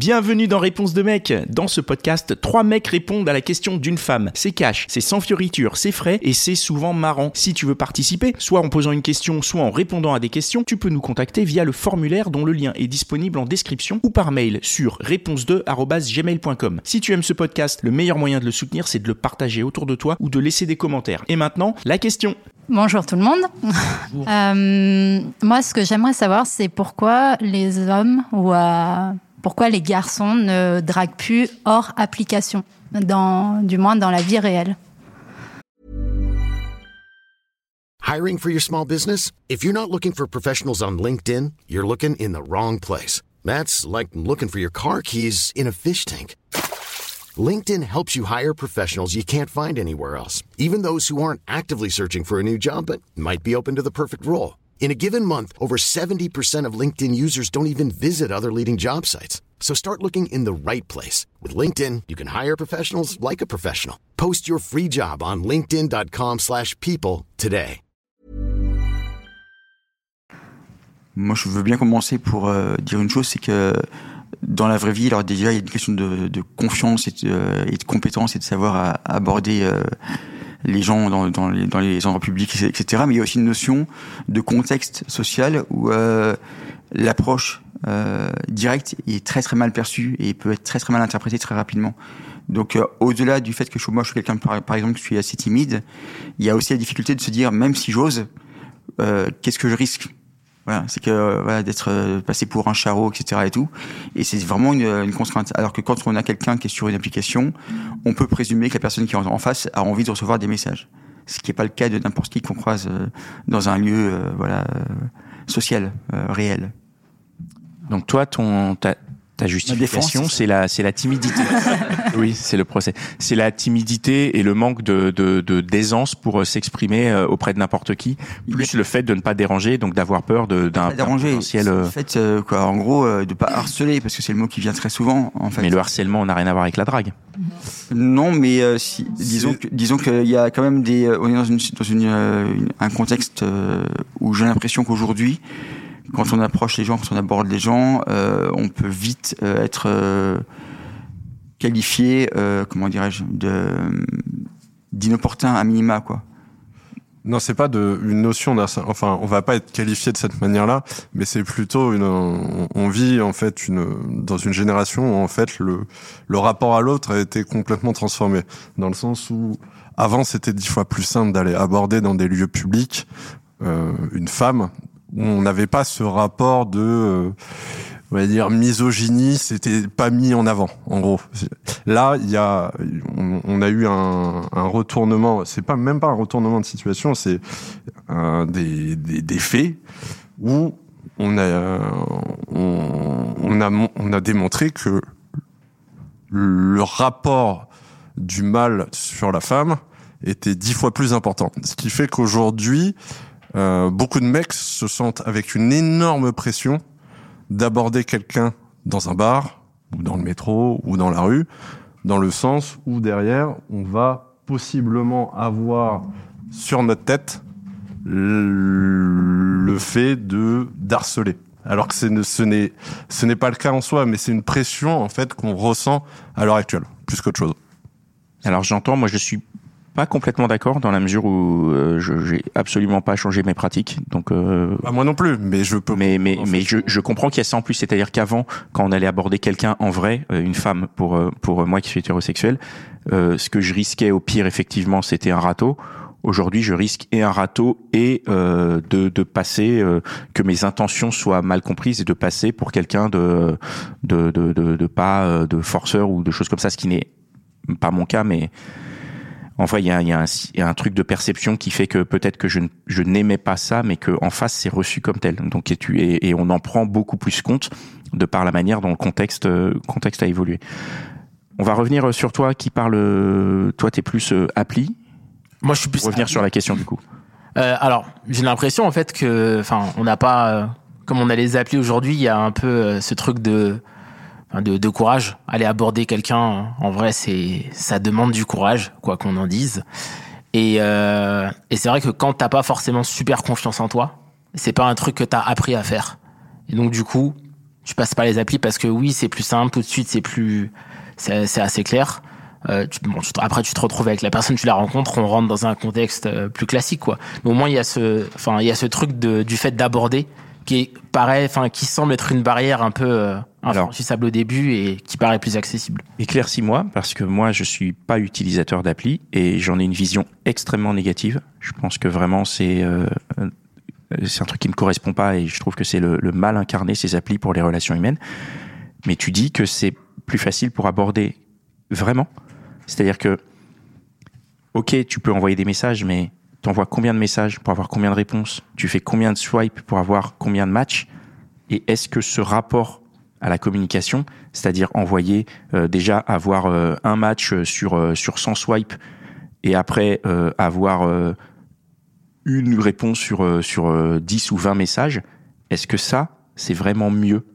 Bienvenue dans Réponse de mec. Dans ce podcast, trois mecs répondent à la question d'une femme. C'est cash, c'est sans fioriture, c'est frais et c'est souvent marrant. Si tu veux participer, soit en posant une question, soit en répondant à des questions, tu peux nous contacter via le formulaire dont le lien est disponible en description ou par mail sur réponse2@gmail.com. Si tu aimes ce podcast, le meilleur moyen de le soutenir, c'est de le partager autour de toi ou de laisser des commentaires. Et maintenant, la question. Bonjour tout le monde. Euh, moi, ce que j'aimerais savoir, c'est pourquoi les hommes ou euh, pourquoi les garçons ne draguent plus hors application, du moins dans la vie réelle. Hiring for your small business? If you're not looking for professionals on LinkedIn, you're looking in the wrong place. That's like looking for your car keys in a fish tank. LinkedIn helps you hire professionals you can't find anywhere else, even those who aren't actively searching for a new job but might be open to the perfect role. In a given month, over 70% of LinkedIn users don't even visit other leading job sites. So start looking in the right place. With LinkedIn, you can hire professionals like a professional. Post your free job on linkedin.com slash people today. Moi, je veux bien commencer pour euh, dire une chose, c'est que euh, dans la vraie vie, alors déjà, il y a une question de, de confiance et de, euh, et de, compétence et de savoir à, aborder euh, les gens dans, les, dans, endroits publics, etc. Mais il y a aussi une notion de contexte social où euh, l'approche euh, directe est très très mal perçue et peut être très très mal interprétée très rapidement. Donc euh, au-delà du fait que moi je suis quelqu'un par, par, exemple qui suis assez timide, il y a aussi la difficulté de se dire même si j'ose, qu'est-ce que je risque? Voilà, c'est que voilà, d'être euh, passé pour un charreau, etc. et tout. Et c'est vraiment une, une, contrainte. Alors que quand on a quelqu'un qui est sur une application, on peut présumer que la personne qui est en face a envie de recevoir des messages. Ce qui n'est pas le cas de n'importe qui qu'on croise euh, dans un lieu, euh, voilà, social, réel. Donc toi, ton, ta, ta justification, c'est la, c'est la timidité. oui, c'est le procès. C'est la timidité et le manque de, de, de d'aisance pour euh, s'exprimer euh, auprès de n'importe qui, plus le fait de ne pas déranger, donc d'avoir peur de, d'un potentiel. En fait, euh, quoi, en gros, de pas harceler, parce que c'est le mot qui vient très souvent. En fait. Mais le harcèlement n'a rien à voir avec la drague. Non, mais si, disons que, disons qu'il y a quand même des, on est dans une, dans une, un contexte où j'ai l'impression qu'aujourd'hui quand on approche les gens, quand on aborde les gens, euh, on peut vite euh, être euh, qualifié, euh, comment dirais-je, de d'inopportun à minima, quoi. Non, c'est pas de une notion enfin, on va pas être qualifié de cette manière-là, mais c'est plutôt une on, vit en fait une dans une génération où en fait le le rapport à l'autre a été complètement transformé dans le sens où avant c'était dix fois plus simple d'aller aborder dans des lieux publics euh, une femme on n'avait pas ce rapport de euh, on va dire misogynie, c'était pas mis en avant, en gros. Là, il y a, on, a eu un, retournement. C'est pas même pas un retournement de situation, c'est des, des, des, faits où on a, on, on, a, on a démontré que le rapport du mal sur la femme était dix fois plus important. Ce qui fait qu'aujourd'hui, euh, beaucoup de mecs se sentent avec une énorme pression d'aborder quelqu'un dans un bar ou dans le métro ou dans la rue, dans le sens où derrière on va possiblement avoir sur notre tête le fait de d'harceler. Alors que ce n'est ce n'est pas le cas en soi, mais c'est une pression en fait qu'on ressent à l'heure actuelle plus qu'autre chose. Alors j'entends, moi je suis pas complètement d'accord dans la mesure où euh, je j'ai absolument pas changé mes pratiques. Donc euh, bah, moi non plus, mais je peux. Mais mais mais je, je comprends qu'il y a ça en plus, c'est-à-dire qu'avant, quand on allait aborder quelqu'un en vrai, euh, une femme pour euh, pour moi qui suis hétérosexuel, ce que je risquais au pire effectivement, c'était un râteau. Aujourd'hui, je risque et un râteau et de, de passer que mes intentions soient mal comprises et de passer pour quelqu'un de de, de de de pas de forceur ou de choses comme ça, ce qui n'est pas mon cas, mais Enfin, il y a, y, a y a, un truc de perception qui fait que peut-être que je, je n'aimais pas ça, mais que en face c'est reçu comme tel. Donc et, tu, et, et, on en prend beaucoup plus compte de par la manière dont le contexte, euh, contexte a évolué. On va revenir euh, sur toi qui parle. Euh, toi, t'es plus appli. Moi, je suis plus. Revenir sur la question du coup. Euh, alors, j'ai l'impression en fait que, enfin, on n'a pas, comme on a les applis aujourd'hui, il y a un peu ce truc de de, de, courage. Aller aborder quelqu'un, en vrai, c'est ça demande du courage, quoi qu'on en dise. Et, euh, et c'est vrai que quand t'as pas forcément super confiance en toi, c'est pas un truc que t'as appris à faire. Et donc du coup, tu passes par les applis parce que oui, c'est plus simple, tout de suite, c'est plus, c'est assez clair. Euh, bon, après, tu te retrouves avec la personne, tu la rencontres, on rentre dans un contexte euh, plus classique, quoi. Mais au moins, il y a ce, enfin, il y a ce truc de, du fait d'aborder qui est pareil, enfin, qui semble être une barrière un peu euh. Infranchissable au début et qui paraît plus accessible. Éclaircis-moi, parce que moi, je suis pas utilisateur d'appli et j'en ai une vision extrêmement négative. Je pense que vraiment, c'est euh, c'est un truc qui me correspond pas et je trouve que c'est le, le mal incarné ces applis pour les relations humaines. Mais tu dis que c'est plus facile pour aborder vraiment? C'est-à-dire que, ok, tu peux envoyer des messages, mais t'envoies combien de messages pour avoir combien de réponses? Tu fais combien de swipes pour avoir combien de matchs? Et est-ce que ce rapport à la communication, c'est-à-dire envoyer euh, déjà avoir euh, un match euh, sur euh, sur 100 swipes et après euh, avoir euh, une réponse sur sur euh, 10 ou 20 messages, est-ce que ça c'est vraiment mieux?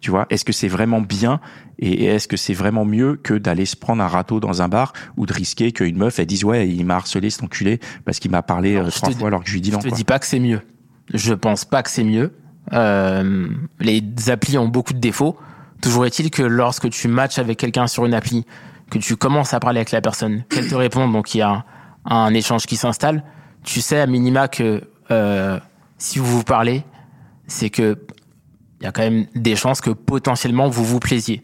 Tu vois, est-ce que c'est vraiment bien? Et est-ce que c'est vraiment mieux que d'aller se prendre un râteau dans un bar ou de risquer qu'une meuf elle dise ouais, il m'a harcelé cet enculé parce qu'il m'a parlé je trois te fois alors que je lui dis Je non te quoi. dis pas que c'est mieux. Je pense pas que c'est mieux. Euh, les applis ont beaucoup de défauts. Toujours est-il que lorsque tu matches avec quelqu'un sur une appli, que tu commences à parler avec la personne, qu'elle te répond, donc il y a un, échange qui s'installe, tu sais à minima que euh, si vous vous parlez, c'est que il y a quand même des chances que potentiellement vous vous plaisiez.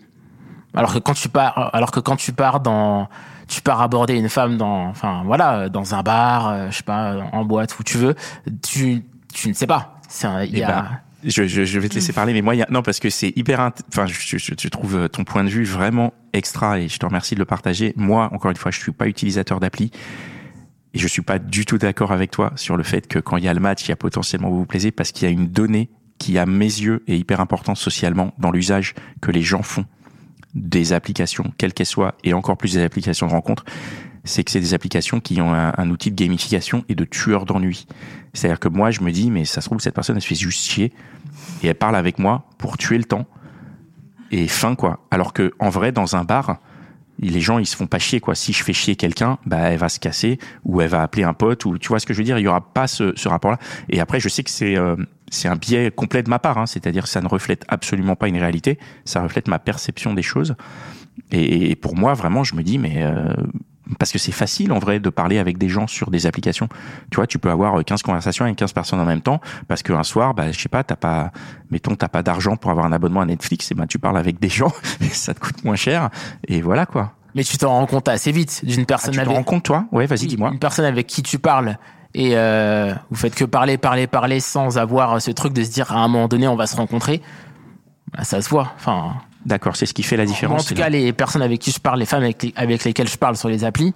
Alors que quand tu pars, alors que quand tu pars dans, tu pars aborder une femme dans, enfin voilà, dans un bar, euh, je sais pas, en boîte où tu veux, tu, tu ne sais pas. Un- y Eh a, ben, je, je, je vais te laisser parler, mais moi, y a, non, parce que c'est hyper, int- enfin, je, je, je trouve euh, ton point de vue vraiment extra et je te remercie de le partager. Moi, encore une fois, je suis pas utilisateur d'appli et je suis pas du tout d'accord avec toi sur le fait que quand il y a le match, il y a potentiellement vous vous plaisez parce qu'il y a une donnée qui, à mes yeux, est hyper importante socialement dans l'usage que les gens font des applications, quelles qu'elles soient, et encore plus des applications de rencontre, c'est que c'est des applications qui ont un, outil de gamification et de tueur d'ennui. C'est-à-dire que moi, je me dis, mais ça se trouve, cette personne, elle se fait juste chier et elle parle avec moi pour tuer le temps et fin quoi. Alors que en vrai, dans un bar, les gens ils se font pas chier quoi. Si je fais chier quelqu'un, bah elle va se casser ou elle va appeler un pote ou tu vois ce que je veux dire? Il y aura pas ce, ce rapport-là. Et après, je sais que c'est euh, c'est un biais complet de ma part. Hein. C'est-à-dire que ça ne reflète absolument pas une réalité. Ça reflète ma perception des choses. Et, et pour moi, vraiment, je me dis mais euh, parce que c'est facile en vrai de parler avec des gens sur des applications. Tu vois, tu peux avoir 15 conversations avec 15 personnes en même temps parce qu'un soir, bah, je sais pas, t'as pas, mettons, t'as pas d'argent pour avoir un abonnement à Netflix, et ben tu parles avec des gens, ça te coûte moins cher, et voilà quoi. mais tu t'en rends compte assez vite d'une Ah, personne tu te avec, rends compte toi? Ouais, vas-y, dis-moi. Une personne avec qui tu parles et euh, vous faites que parler, parler, parler sans avoir ce truc de se dire à un moment donné on va se rencontrer. Bah, ça se voit. Enfin, D'accord, c'est ce qui fait la en différence. tout c'est cas, là. les personnes avec qui je parle, les femmes avec, les- avec lesquelles je parle sur les applis,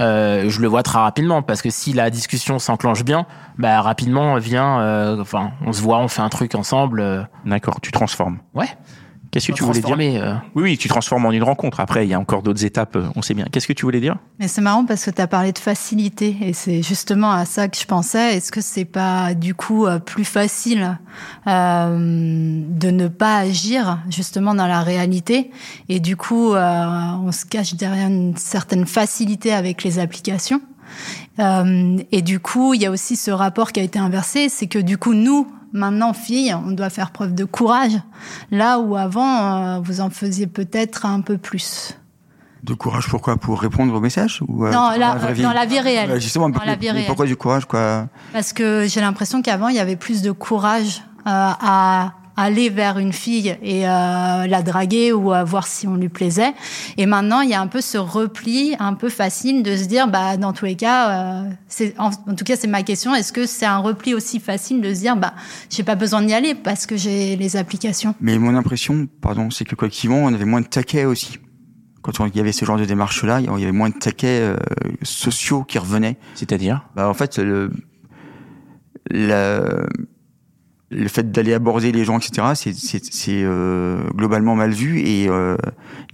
euh, je le vois très rapidement parce que si la discussion s'enclenche bien, bah rapidement vient. euh, Enfin, on se voit, on fait un truc ensemble. euh, D'accord, tu transformes. ouais. Qu'est-ce que tu voulais dire euh, Oui, oui, tu transformes en une rencontre. Après, il y a encore d'autres étapes, euh, on sait bien. Qu'est-ce que tu voulais dire Mais c'est marrant parce que tu as parlé de facilité et c'est justement à ça que je pensais. Est-ce que c'est pas du coup euh, plus facile euh, de ne pas agir justement dans la réalité? Et du coup euh, on se cache derrière une certaine facilité avec les applications. Euh, et du coup, il y a aussi ce rapport qui a été inversé, c'est que du coup, nous, maintenant, filles, on doit faire preuve de courage, là où avant, euh, vous en faisiez peut-être un peu plus. De courage, pourquoi? Pour répondre aux messages ou, euh, Non, dans la vie? réelle. Justement, Dans la mais- vie mais réelle. pourquoi du courage quoi? Parce que j'ai l'impression qu'avant, il y avait plus de courage euh, à aller vers une fille et euh, la draguer ou à voir si on lui plaisait. Et maintenant, il y a un peu ce repli un peu facile de se dire, bah, dans tous les cas, euh, c'est, en, en tout cas, c'est ma question, est-ce que c'est un repli aussi facile de se dire, bah, j'ai pas besoin d'y aller parce que j'ai les applications? Mais mon impression, pardon, c'est que collectivement, on avait moins de taquets aussi. Quand il y avait ce genre de démarche-là, il y avait moins de taquets euh, sociaux qui revenaient. C'est-à-dire? Bah, en fait, le, la- le fait d'aller aborder les gens, etc., c'est, c'est, c'est euh, globalement mal vu et euh,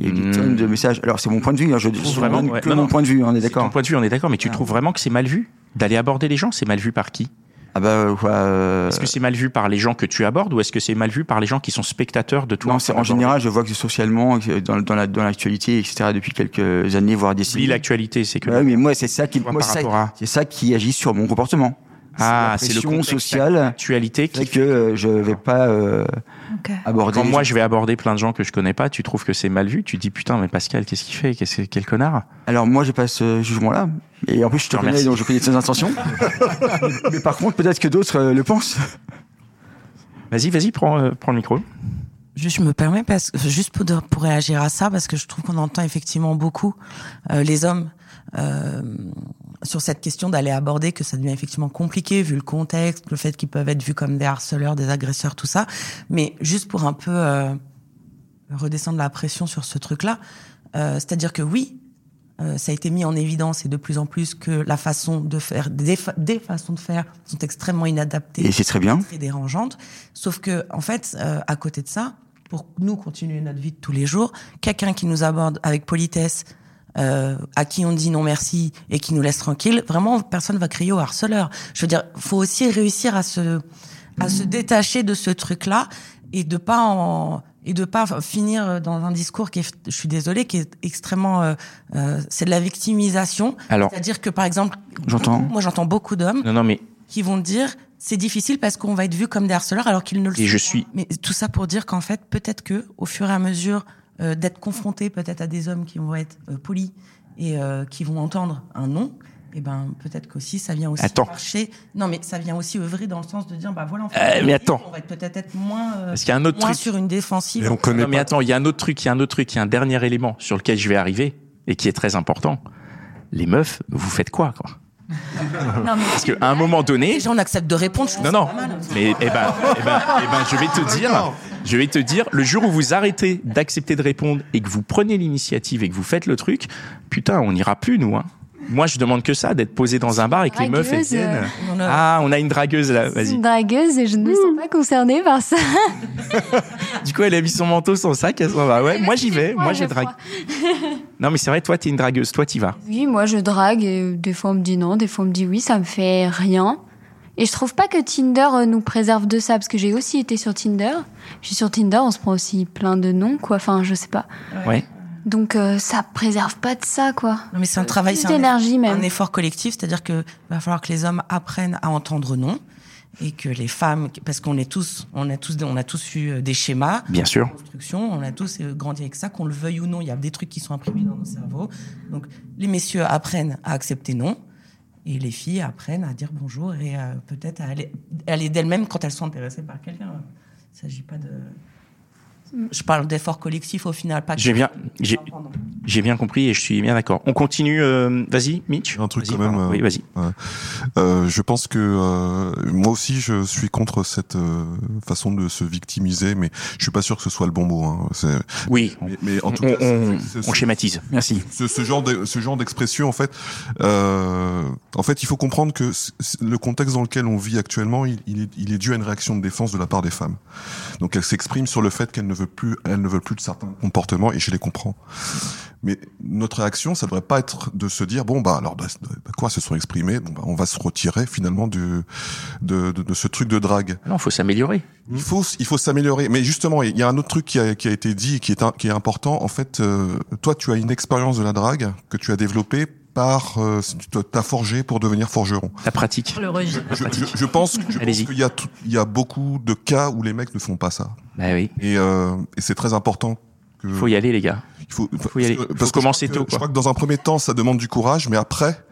il y a eu des Hmm. tonnes de messages. Alors, c'est mon point de vue, hein, je, je trouves vraiment, ouais. que Non, mon non. point de vue, on est C'est ton d'accord. point de vue, on est d'accord, mais tu Ah. trouves vraiment que c'est mal vu D'aller aborder les gens, c'est mal vu par qui? Ah bah, euh, euh, Est-ce que c'est mal vu par les gens que tu abordes ou est-ce que c'est mal vu par les gens qui sont spectateurs de toi non, c'est, en aborder général, je vois que socialement, dans, dans, la, dans l'actualité, etc., depuis quelques années, voire décennies. l'actualité, c'est que Ouais, mais moi, c'est ça qui, ça- rapport à- c'est ça qui agit sur mon comportement. Ah, la c'est le contexte sociale Actualité qui fait que euh, je vais pas euh, aborder. Quand moi gens. je vais aborder plein de gens que je connais pas, tu trouves que c'est mal vu? Tu dis putain mais Pascal qu'est-ce qu'il fait? Qu'est-ce quel connard? Alors moi j'ai pas ce jugement-là. Et en plus je te connais remercie. donc je connais tes intentions. mais, par contre peut-être que d'autres euh, le pensent. Vas-y vas-y prends euh, prends le micro. Juste, je me permets parce que juste pour, de- pour réagir à ça parce que je trouve qu'on entend effectivement beaucoup euh, les hommes euh, sur cette question d'aller aborder que ça devient effectivement compliqué vu le contexte, le fait qu'ils peuvent être vus comme des harceleurs, des agresseurs, tout ça. Mais juste pour un peu euh, redescendre la pression sur ce truc-là, euh, c'est-à-dire que oui, euh, ça a été mis en évidence et de plus en plus que la façon de faire, des, fa- des façons de faire sont extrêmement inadaptées Et c'est très bien. très dérangeante. Sauf que, en fait, euh, à côté de ça, pour nous continuer notre vie de tous les jours, quelqu'un qui nous aborde avec politesse, euh, à qui on dit non merci et qui nous laisse tranquille, vraiment personne va crier au harceleur. Je veux dire, faut aussi réussir à se à se détacher de ce truc-là et de pas en et de pas finir dans un discours qui est, je suis désolée, qui est extrêmement, euh, euh, c'est de la victimisation. Alors C'est-à-dire que par exemple, J'entends. moi j'entends beaucoup d'hommes non non mais qui vont dire c'est difficile parce qu'on va être vu comme des harceleurs alors qu'ils ne le et sont je pas. suis Mais tout ça pour dire qu'en fait, peut-être que au fur et à mesure euh, d'être confronté peut-être à des hommes qui vont être euh, polis et euh, qui vont entendre un non, et ben peut-être qu'aussi ça vient aussi Attends. marcher. Non, mais ça vient aussi œuvrer dans le sens de dire bah voilà. En fait, Euh, on mais attends. on va être peut-être être moins euh, parce qu'il y a un autre moins truc. sur une défensive. Et on connaît Non mais pas. attends il y a un autre truc il y a un autre truc il y a un dernier élément sur lequel je vais arriver et qui est très important. Les meufs vous faites quoi quoi? Non, mais Parce qu'à un moment donné Les gens acceptent de répondre. je Non, non. pas mal. Mais eh ben, eh ben, eh ben, je vais te dire, je vais te dire, le jour où vous arrêtez d'accepter de répondre et que vous prenez l'initiative et que vous faites le truc, putain, on n'ira plus nous. Hein. Moi, je demande que ça, d'être posé dans un bar et que les meufs elles Dragueuse, viennent. A- Ah, on a une dragueuse là. Vas-y. une dragueuse et je ne me sens pas concernée par ça. Du coup, elle a mis son manteau, son sac, elle s'en va. Ouais, moi j'y vais. Moi, je drague. Non, mais c'est vrai, toi, t'es une dragueuse. Toi, t'y vas. Oui, moi je drague et euh, des fois on me dit non, des fois on me dit oui, ça me fait rien. Et je trouve pas que Tinder euh, nous préserve de ça parce que j'ai aussi été sur Tinder. Je suis sur Tinder, on se prend aussi plein de noms quoi. Enfin, je sais pas. Ouais. Donc euh, ça préserve pas de ça quoi. Non, mais c'est un travail, Plus c'est un, d'énergie même. un effort collectif, c'est-à-dire que va falloir que les hommes apprennent à entendre non et que les femmes, parce qu'on est tous, on a tous, on a tous eu euh, des schémas, Bien sûr. construction, on a tous euh, grandi avec ça, qu'on le veuille ou non, il y a des trucs qui sont imprimés dans nos cerveaux. Donc les messieurs apprennent à accepter non. Et les filles apprennent à dire bonjour et euh, peut-être à aller, aller d'elles-mêmes quand elles sont intéressées par quelqu'un. Il ne s'agit pas de. Je parle d'effort collectif au final, pas J'ai bien, j'ai, bien compris et je suis bien d'accord. On continue. euh, vas-y, Mitch. Un truc quand même, pardon. euh, Oui, vas-y. Euh, je pense que euh, moi aussi je suis contre cette euh, façon de se victimiser, mais je suis pas sûr que ce soit le bon mot. Hein. C'est- Oui. Mais, mais en tout On, cas, on, on schématise. Merci. ce, ce genre de, ce genre d'expression en fait euh, en fait il faut comprendre que le contexte dans lequel on vit actuellement il, il est, il est dû à une réaction de défense de la part des femmes donc elles s'expriment sur le fait qu'elles ne veulent plus elles ne veulent plus de certains comportements et je les comprends mais notre réaction ça devrait pas être de se dire bon bah alors bah, bah, quoi se sont exprimés? Bon, bah, on va se retirer finalement du de, de, de ce truc de drague Non, faut s'améliorer. il faut, il faut s'améliorer. Mais justement, il y a un autre truc qui a, qui a été dit qui est, un- qui est important. En fait, euh, toi, tu as une expérience de la drague que tu as développée par, euh, tu t'as forgé pour devenir forgeron. La pratique. Le. Je, je, je pense, je qu'il y a, tout- il y a beaucoup de cas où les mecs ne font pas ça. Bah oui. Et, euh, et c'est très important. Que, Faut y aller, les gars. il faut, faut y aller. parce que- Faut que je commencer que- tôt, Je quoi. crois que dans un premier temps, ça demande du courage, mais après,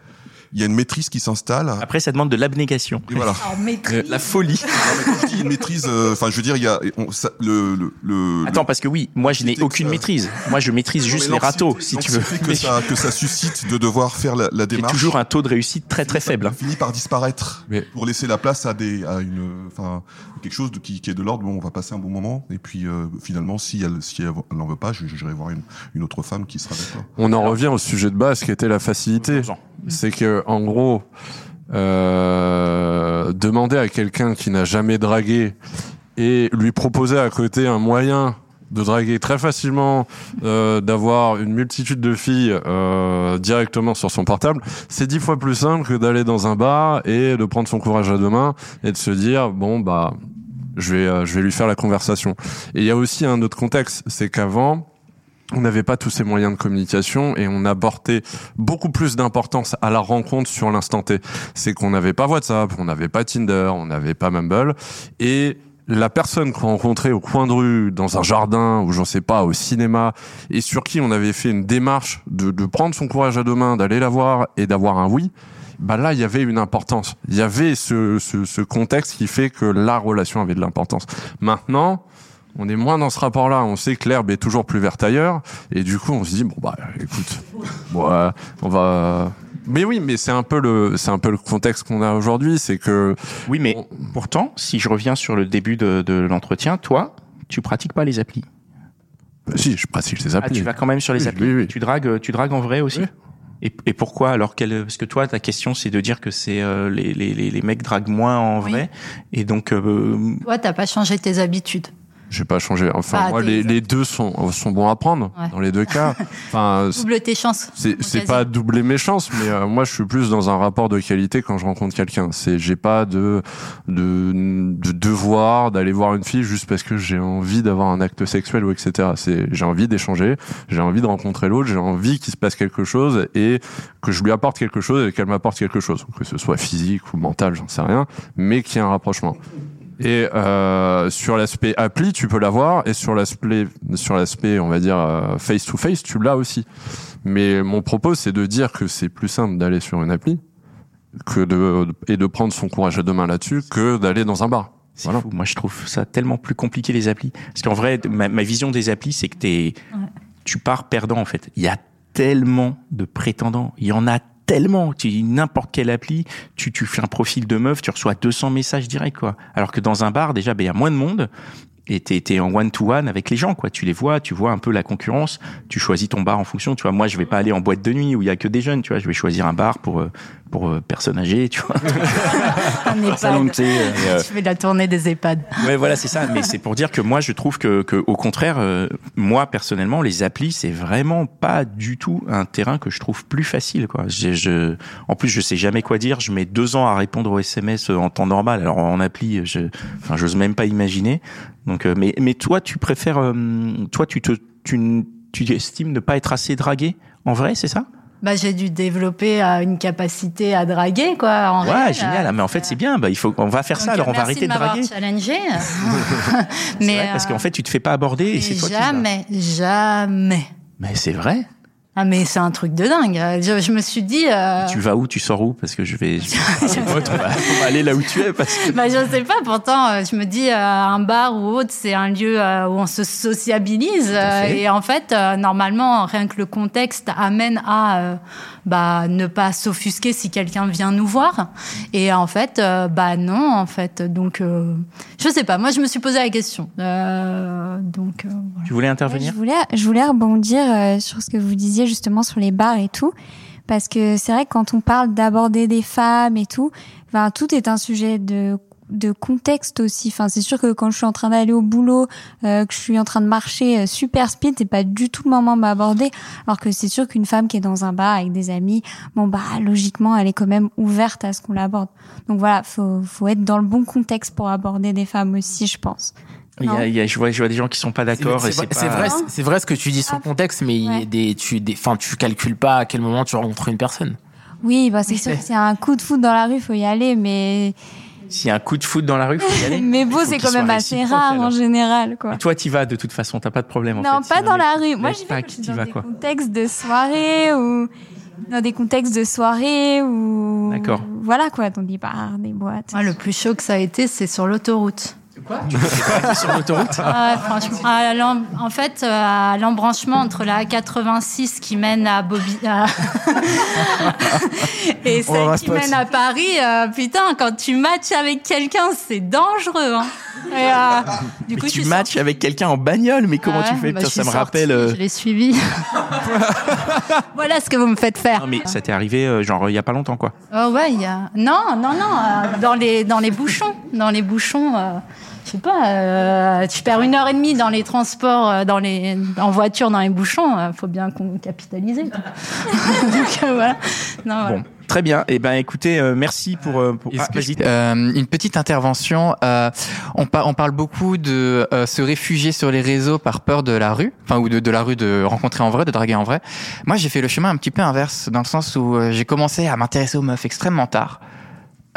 il y a une maîtrise qui s'installe. Après, ça demande de l'abnégation. Et voilà. Maîtrise. La folie. Non, je dis une maîtrise, euh, enfin, je veux dire, il y a on- ça- le, le, le, Attends, parce que oui, moi, je n'ai aucune maîtrise. Moi, je maîtrise Non, juste les râteaux, si tu veux. Mais que ça, que ça suscite de devoir faire la, la démarche. toujours un taux de réussite très très faible. hein. finit par disparaître Mais- pour laisser la place à des à une enfin quelque chose de, qui, qui est de l'ordre bon on va passer un bon moment et puis euh, finalement si elle si elle, elle n'en veut pas je j'irai voir une, une autre femme qui sera d'accord On en revient au sujet de base qui était la facilité. C'est que, en gros, euh, demander à quelqu'un qui n'a jamais dragué et lui proposer à côté un moyen de draguer très facilement, euh, d'avoir une multitude de filles euh, directement sur son portable, c'est dix fois plus simple que d'aller dans un bar et de prendre son courage à deux mains et de se dire bon bah je vais euh, je vais lui faire la conversation. Et il y a aussi un autre contexte, c'est qu'avant on n'avait pas tous ces moyens de communication et on apportait beaucoup plus d'importance à la rencontre sur l'instant T. C'est qu'on n'avait pas WhatsApp, on n'avait pas Tinder, on n'avait pas Mumble et la personne qu'on rencontrait au coin de rue, dans un jardin, ou j'en sais pas, au cinéma, et sur qui on avait fait une démarche de, de prendre son courage à deux mains, d'aller la voir et d'avoir un oui, bah là, il y avait une importance. Il y avait ce, ce, ce contexte qui fait que la relation avait de l'importance. Maintenant, on est moins dans ce rapport-là. On sait que l'herbe est toujours plus verte ailleurs, et du coup, on se dit bon bah écoute, ouais, on va. Mais oui, mais c'est un peu le, c'est un peu le contexte qu'on a aujourd'hui, c'est que. Oui, mais pourtant, si je reviens sur le début de, de l'entretien, toi, tu pratiques pas les applis. Bah, si, je pratique les Ah, applis. tu vas quand même sur les Oui, applis. oui, oui. Tu dragues, tu dragues en vrai aussi. Oui. Et, et pourquoi alors quelle, Parce que toi, ta question, c'est de dire que c'est euh, les, les, les, les mecs draguent moins en Oui. vrai, et donc euh, Toi, t'as pas changé tes habitudes. J'ai pas changé. Enfin, Ah, moi, les, les deux sont, sont bons à prendre Ouais. dans les deux cas. Enfin, Double tes chances. c'est pas doubler mes chances, mais euh, moi, je suis plus dans un rapport de qualité quand je rencontre quelqu'un. C'est, j'ai pas de, de, de devoir d'aller voir une fille juste parce que j'ai envie d'avoir un acte sexuel ou etc. C'est, j'ai envie d'échanger, j'ai envie de rencontrer l'autre, j'ai envie qu'il se passe quelque chose et que je lui apporte quelque chose et qu'elle m'apporte quelque chose, que ce soit physique ou mental, j'en sais rien, mais qu'il y ait un rapprochement. Et euh, sur l'aspect appli, tu peux l'avoir, et sur l'aspect, sur l'aspect, on va dire face to face, tu l'as aussi. Mais mon propos, c'est de dire que c'est plus simple d'aller sur une appli que de et de prendre son courage à deux mains là-dessus que d'aller dans un bar. c'est Voilà. fou. Moi, je trouve ça tellement plus compliqué les applis. Parce qu'en vrai, ma, ma vision des applis, c'est que t'es, tu pars perdant en fait. Il y a tellement de prétendants. Il y en a tellement. Tu n'importe quelle appli, tu, tu fais un profil de meuf, tu reçois 200 messages directs quoi. Alors que dans un bar, déjà, ben il y a moins de monde. Et t'es, t'es en one to one avec les gens, quoi. Tu les vois, tu vois un peu la concurrence. Tu choisis ton bar en fonction. Tu vois, moi, je vais pas aller en boîte de nuit où il y a que des jeunes. Tu vois, je vais choisir un bar pour euh, pour euh, personnes âgées. Tu vois. Un Salon de thé, euh, Tu fais la tournée des EHPAD. Ouais, voilà, c'est ça. Mais c'est pour dire que moi, je trouve que, que au contraire, euh, moi personnellement, les applis, c'est vraiment pas du tout un terrain que je trouve plus facile. Quoi. Je, je, en plus, je sais jamais quoi dire. Je mets deux ans à répondre aux SMS en temps normal. Alors en appli, je, enfin, j'ose même pas imaginer. Donc, euh, mais, mais toi, tu préfères, euh, toi, tu te, tu, tu estimes ne pas être assez dragué en vrai, c'est ça? Bah, j'ai dû développer euh, une capacité à draguer, quoi. En Ouais, réel. génial. Ah, mais en fait, c'est bien. Bah, il faut, on va faire ça. Alors, on va arrêter de, m'avoir draguer. challengé. Mais vrai, parce euh, qu'en fait, tu te fais pas aborder et mais c'est toi qui jamais, jamais. Mais c'est vrai. Ah, mais c'est un truc de dingue. Je, je me suis dit. euh, Tu vas où? Tu sors où? Parce que je vais. je- on, va, on va aller là où tu es parce que. Bah, je sais pas, pourtant, euh, je me dis, euh, un bar ou autre, c'est un lieu euh, où on se sociabilise. et en fait, euh, normalement, rien que le contexte amène à euh, bah, ne pas s'offusquer si quelqu'un vient nous voir. Et en fait, euh, bah non, en fait. Donc, euh, je sais pas, moi, je me suis posé la question. Euh, donc, euh, voilà. Tu voulais Ouais, intervenir je voulais, je voulais rebondir euh, sur ce que vous disiez justement sur les bars et tout, parce que c'est vrai que quand on parle d'aborder des femmes et tout, ben tout est un sujet de de contexte aussi. Enfin, c'est sûr que quand je suis en train d'aller au boulot, euh, que je suis en train de marcher euh, super speed, c'est pas du tout le moment de m'aborder. Alors que c'est sûr qu'une femme qui est dans un bar avec des amis, bon bah logiquement, elle est quand même ouverte à ce qu'on l'aborde. Donc voilà, faut faut être dans le bon contexte pour aborder des femmes aussi, je pense. il y a, il y a- je, vois, je vois des gens qui sont pas d'accord. C'est vrai, c'est c'est pas- vrai, c'est vrai ce que tu dis sur Ah. le contexte, mais il y a Ouais. des, tu, des, enfin, tu calcules pas à quel moment tu rencontres une personne. Oui, bah c'est sûr que c'est un coup de foot dans la rue, faut y aller, mais S'il y a un coup de foot dans la rue, faut y aller. mais beau c'est quand même assez rare alors. en général, quoi. Et toi, t'y vas de toute façon, t'as pas de problème. en Non, fait. pas Si dans la rue. Moi, j'y pas vais qui dans t'y vas des quoi. contextes de soirée ou dans des contextes de soirée ou D'accord. voilà quoi, dans des bars, des boîtes. Moi, le plus chaud que ça a été, c'est sur l'autoroute. Sur l'autoroute? Ah, franchement, à l'em- en fait, euh, à l'embranchement entre la 86 qui mène à Bobby à- et celle qui mène à Paris, euh, putain, quand tu matches avec quelqu'un, c'est dangereux. Hein. Et, euh, du Mais coup, je tu matches avec quelqu'un en bagnole, mais comment Ouais, tu fais bah, Putain, Ça me sortie, rappelle. euh, Je l'ai suivi. voilà ce que vous me faites faire. Non, mais ça t'est arrivé, euh, genre, il y a pas longtemps, quoi. Oh ouais, il y a... Non, non, non, euh, dans les, dans les bouchons. Dans les bouchons, euh, je sais pas, euh, tu perds une heure et demie dans les transports, euh, dans les, en voiture, dans les bouchons, euh, faut bien qu'on capitalise. Donc euh, voilà. Non, voilà. Bon, très bien. Eh ben, écoutez, euh, merci pour. euh, pour... Ah, vas-y. Euh, une petite intervention. Euh, on, par- on parle beaucoup de euh, se réfugier sur les réseaux par peur de la rue, enfin ou de, de la rue de rencontrer en vrai, de draguer en vrai. Moi, j'ai fait le chemin un petit peu inverse, dans le sens où euh, j'ai commencé à m'intéresser aux meufs extrêmement tard.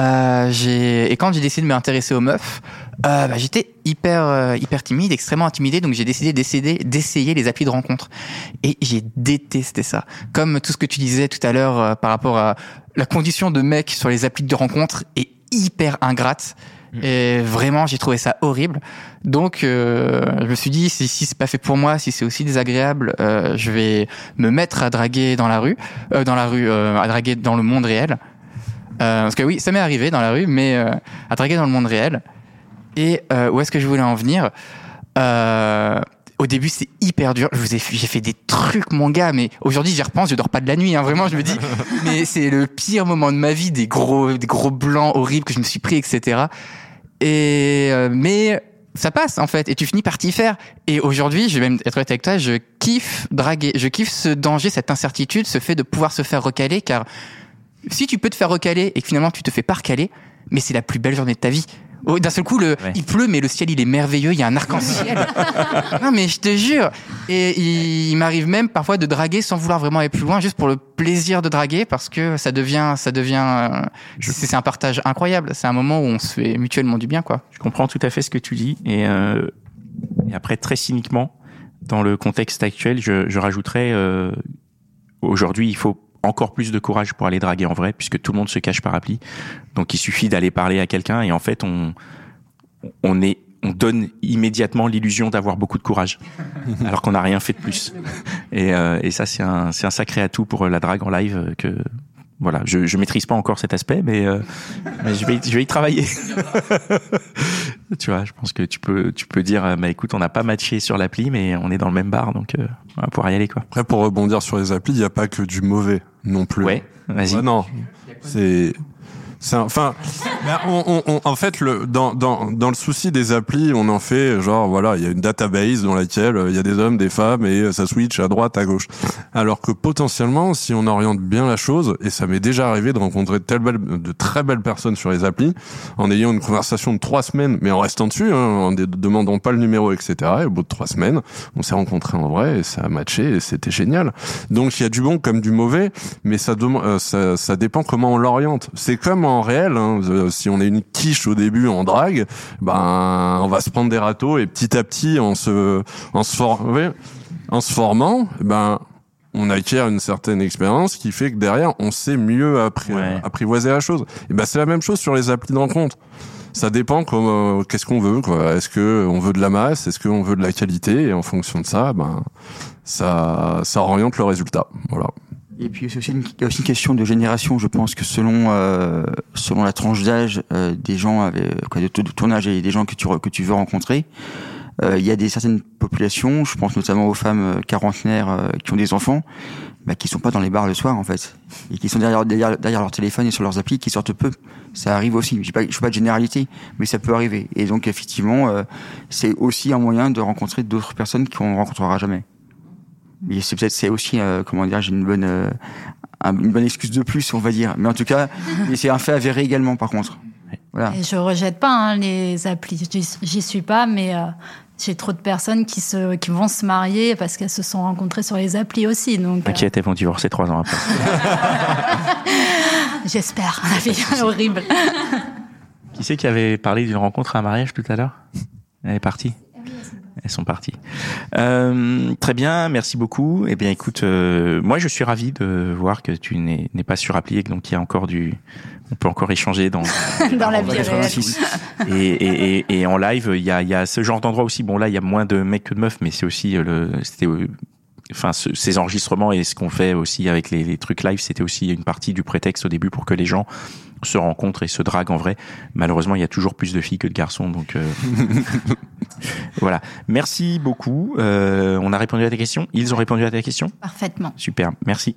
Euh, et quand j'ai décidé de m'intéresser aux meufs, euh, bah, j'étais hyper euh, hyper timide, extrêmement intimidé, donc j'ai décidé d'essayer d'essayer les applis de rencontre et j'ai détesté ça. Comme tout ce que tu disais tout à l'heure euh, par rapport à la condition de mec sur les applis de rencontre est hyper ingrate. Et vraiment, j'ai trouvé ça horrible. Donc, euh, je me suis dit, si, si c'est pas fait pour moi, si c'est aussi désagréable, euh, je vais me mettre à draguer dans la rue, euh, dans la rue, euh, à draguer dans le monde réel. Euh, parce que oui, ça m'est arrivé dans la rue, mais euh, à draguer dans le monde réel. Et euh, où est-ce que je voulais en venir? Euh, Au début, c'est hyper dur. Je vous ai, j'ai fait des trucs, mon gars, mais aujourd'hui, j'y repense, je dors pas de la nuit. Hein, vraiment, je me dis, mais c'est le pire moment de ma vie, des gros, des gros blancs horribles que je me suis pris, etc. Et euh, mais ça passe en fait, et tu finis par t'y faire. Et aujourd'hui, je vais même être honnête avec toi, je kiffe draguer, je kiffe ce danger, cette incertitude, ce fait de pouvoir se faire recaler, car si tu peux te faire recaler et que finalement tu te fais pas recaler, mais c'est la plus belle journée de ta vie. Oh, D'un seul coup, le, Ouais. il pleut, mais le ciel il est merveilleux, il y a un arc-en-ciel. non, mais je te jure. Et il, il m'arrive même parfois de draguer sans vouloir vraiment aller plus loin, juste pour le plaisir de draguer, parce que ça devient, ça devient, euh, c'est un partage incroyable. C'est un moment où on se fait mutuellement du bien, quoi. Je comprends tout à fait ce que tu dis. Et, euh, et après, très cyniquement, dans le contexte actuel, je, je rajouterais euh, aujourd'hui, il faut encore plus de courage pour aller draguer en vrai, puisque tout le monde se cache par appli. Donc, il suffit d'aller parler à quelqu'un et en fait, on, on est on donne immédiatement l'illusion d'avoir beaucoup de courage, alors qu'on n'a rien fait de plus. Et, euh, et ça, c'est un, c'est un sacré atout pour la drague en live euh, que voilà, je, je maîtrise pas encore cet aspect, mais, euh, mais je vais, je vais y travailler. tu vois, je pense que tu peux, tu peux dire, euh, bah écoute, on n'a pas matché sur l'appli, mais on est dans le même bar, donc euh, on va pouvoir y aller quoi. Après, pour rebondir sur les applis, il n'y a pas que du mauvais non plus. Ouais, vas-y. Ouais, non, c'est. Enfin, mais on, on- on- en fait, le, dans, dans, dans le souci des applis, on en fait genre voilà, il y a une database dans laquelle euh, il y a des hommes, des femmes et euh, ça switch à droite, à gauche. Alors que potentiellement, si on oriente bien la chose, et ça m'est déjà arrivé de rencontrer de, très belles personnes sur les applis, en ayant une conversation de trois semaines, mais en restant dessus, hein, en ne demandant pas le numéro, etc. Et au bout de trois semaines, on s'est rencontrés en vrai et ça a matché et c'était génial. Donc il y a du bon comme du mauvais, mais ça, euh, ça, ça dépend comment on l'oriente. C'est comme en réel, hein, euh, si on est une quiche au début en drague, ben on va se prendre des râteaux et petit à petit en se en se, for- ouais, en se formant, ben on acquiert une certaine expérience qui fait que derrière on sait mieux appri- Ouais. apprivoiser la chose. Et ben c'est la même chose sur les applis de rencontre. Ça dépend comment, qu'est-ce qu'on veut, quoi. Est-ce que on veut de la masse, est-ce qu'on veut de la qualité, et en fonction de ça, ben, ça, ça oriente le résultat. Voilà. Et puis c'est aussi une, y a aussi une question de génération. Je pense que selon euh, selon la tranche d'âge euh, des gens avec quoi, de, ton âge et des gens que tu que tu veux rencontrer, euh, il y a des certaines populations. Je pense notamment aux femmes euh, quarantenaires euh, qui ont des enfants, bah, qui sont pas dans les bars le soir en fait, et qui sont derrière derrière, derrière leur téléphone et sur leurs applis, qui sortent peu. Ça arrive aussi. Je pas, je pas de généralité, mais ça peut arriver. Et donc effectivement, euh, c'est aussi un moyen de rencontrer d'autres personnes qu'on rencontrera jamais. C'est peut-être c'est aussi euh, comment dire j'ai une bonne euh, un- une bonne excuse de plus on va dire mais en tout cas c'est un fait avéré également par contre voilà Et je rejette pas hein, les applis. J'y- suis pas, mais euh, j'ai trop de personnes qui se qui vont se marier parce qu'elles se sont rencontrées sur les applis aussi. Donc, euh, T'inquiète, elles vont divorcer trois ans après. j'espère. La vie est horrible. Qui c'est qui avait parlé d'une rencontre à un mariage tout à l'heure? Elle est partie. Elles sont parties. Euh, très bien, merci beaucoup. Eh bien, écoute, euh, moi, je suis ravi de voir que tu n'es pas sur appli et que donc il y a encore du, on peut encore échanger dans Dans la vie réelle. 86. et, et, et, et en live, il y a, y a ce genre d'endroit aussi. Bon, là, il y a moins de mecs que de meufs, mais c'est aussi euh, le, c'était, euh, enfin, ce- ces enregistrements et ce qu'on fait aussi avec les, les trucs live, c'était aussi une partie du prétexte au début pour que les gens se rencontrent et se draguent en vrai. Malheureusement, il y a toujours plus de filles que de garçons, donc euh, voilà. Merci beaucoup. Euh, on a répondu à tes questions? Ils ont répondu à tes questions. Parfaitement. Super. Merci.